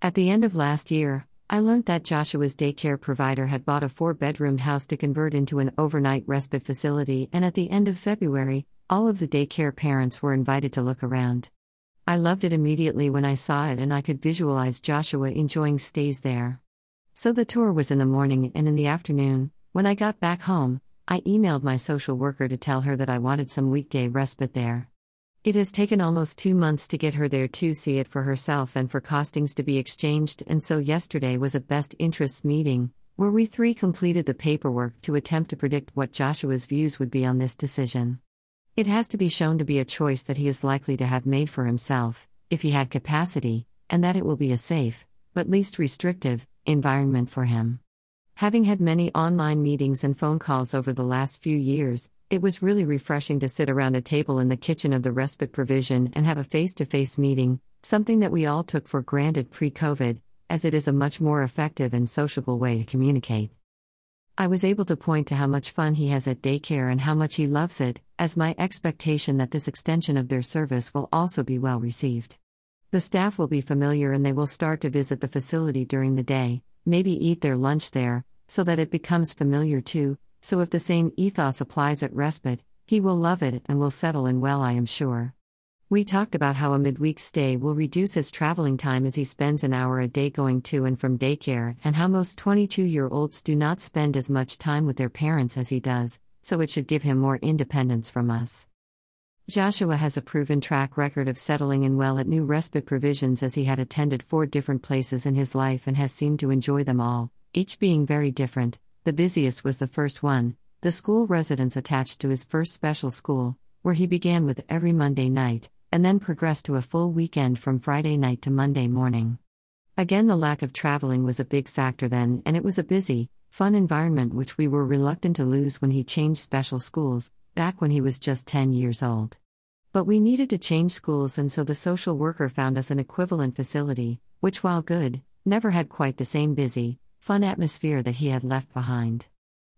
At the end of last year, I learned that Joshua's daycare provider had bought a four bedroomed house to convert into an overnight respite facility, and at the end of February, all of the daycare parents were invited to look around. I loved it immediately when I saw it, and I could visualize Joshua enjoying stays there. So the tour was in the morning, and in the afternoon, when I got back home, I emailed my social worker to tell her that I wanted some weekday respite there. It has taken almost two months to get her there to see it for herself and for costings to be exchanged, and so yesterday was a best interests meeting, where we three completed the paperwork to attempt to predict what Joshua's views would be on this decision. It has to be shown to be a choice that he is likely to have made for himself, if he had capacity, and that it will be a safe, but least restrictive, environment for him. Having had many online meetings and phone calls over the last few years, it was really refreshing to sit around a table in the kitchen of the respite provision and have a face to face meeting, something that we all took for granted pre COVID, as it is a much more effective and sociable way to communicate. I was able to point to how much fun he has at daycare and how much he loves it, as my expectation that this extension of their service will also be well received. The staff will be familiar and they will start to visit the facility during the day, maybe eat their lunch there, so that it becomes familiar too. So, if the same ethos applies at respite, he will love it and will settle in well, I am sure. We talked about how a midweek stay will reduce his traveling time as he spends an hour a day going to and from daycare, and how most 22 year olds do not spend as much time with their parents as he does, so it should give him more independence from us. Joshua has a proven track record of settling in well at new respite provisions as he had attended four different places in his life and has seemed to enjoy them all, each being very different. The busiest was the first one, the school residence attached to his first special school, where he began with every Monday night, and then progressed to a full weekend from Friday night to Monday morning. Again, the lack of traveling was a big factor then, and it was a busy, fun environment which we were reluctant to lose when he changed special schools, back when he was just 10 years old. But we needed to change schools, and so the social worker found us an equivalent facility, which, while good, never had quite the same busy, fun atmosphere that he had left behind.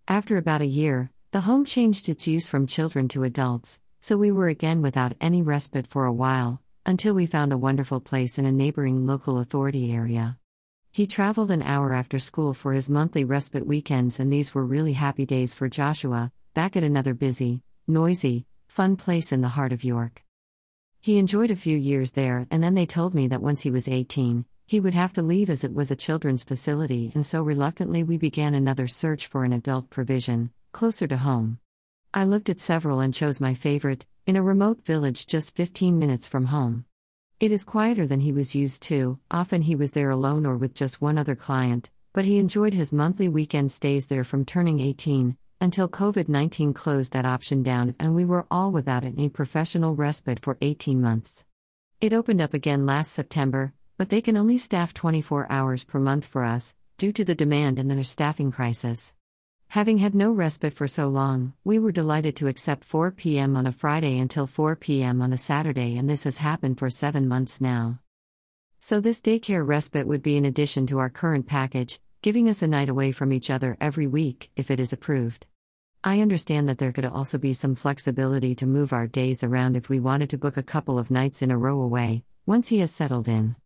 After about a year, the home changed its use from children to adults, so we were again without any respite for a while, until we found a wonderful place in a neighboring local authority area. He traveled an hour after school for his monthly respite weekends, and these were really happy days for Joshua, back at another busy, noisy, fun place in the heart of York. He enjoyed a few years there, and then they told me that once he was 18, he would have to leave as it was a children's facility, and so reluctantly we began another search for an adult provision, closer to home. I looked at several and chose my favorite, in a remote village just 15 minutes from home. It is quieter than he was used to, often he was there alone or with just one other client, but he enjoyed his monthly weekend stays there from turning 18, until COVID 19 closed that option down and we were all without any professional respite for 18 months. It opened up again last September, but they can only staff 24 hours per month for us, due to the demand and their staffing crisis. Having had no respite for so long, we were delighted to accept 4 p.m. on a Friday until 4 p.m. on a Saturday, and this has happened for seven months now. So, this daycare respite would be in addition to our current package, giving us a night away from each other every week, if it is approved. I understand that there could also be some flexibility to move our days around if we wanted to book a couple of nights in a row away, once he has settled in.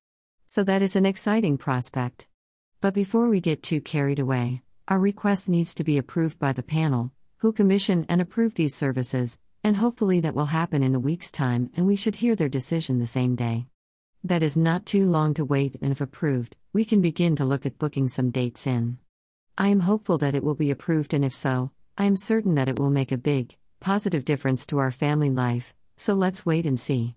So, that is an exciting prospect. But before we get too carried away, our request needs to be approved by the panel, who commission and approve these services, and hopefully that will happen in a week's time and we should hear their decision the same day. That is not too long to wait, and if approved, we can begin to look at booking some dates in. I am hopeful that it will be approved, and if so, I am certain that it will make a big, positive difference to our family life, so let's wait and see.